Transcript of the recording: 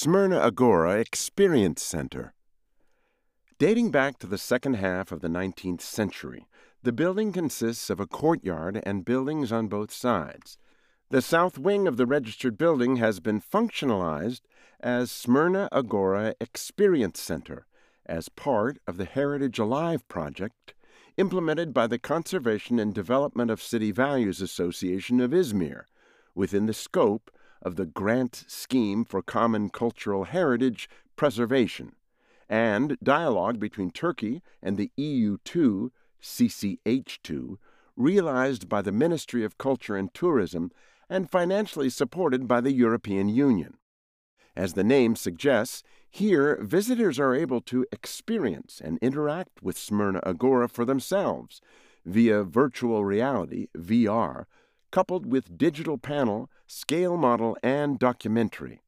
Smyrna Agora Experience Center. Dating back to the second half of the 19th century, the building consists of a courtyard and buildings on both sides. The south wing of the registered building has been functionalized as Smyrna Agora Experience Center as part of the Heritage Alive project implemented by the Conservation and Development of City Values Association of Izmir within the scope of the Grant Scheme for Common Cultural Heritage Preservation, and dialogue between Turkey and the EU2 CCH2 realized by the Ministry of Culture and Tourism and financially supported by the European Union. As the name suggests, here visitors are able to experience and interact with Smyrna Agora for themselves via virtual reality VR coupled with digital panel, scale model, and documentary.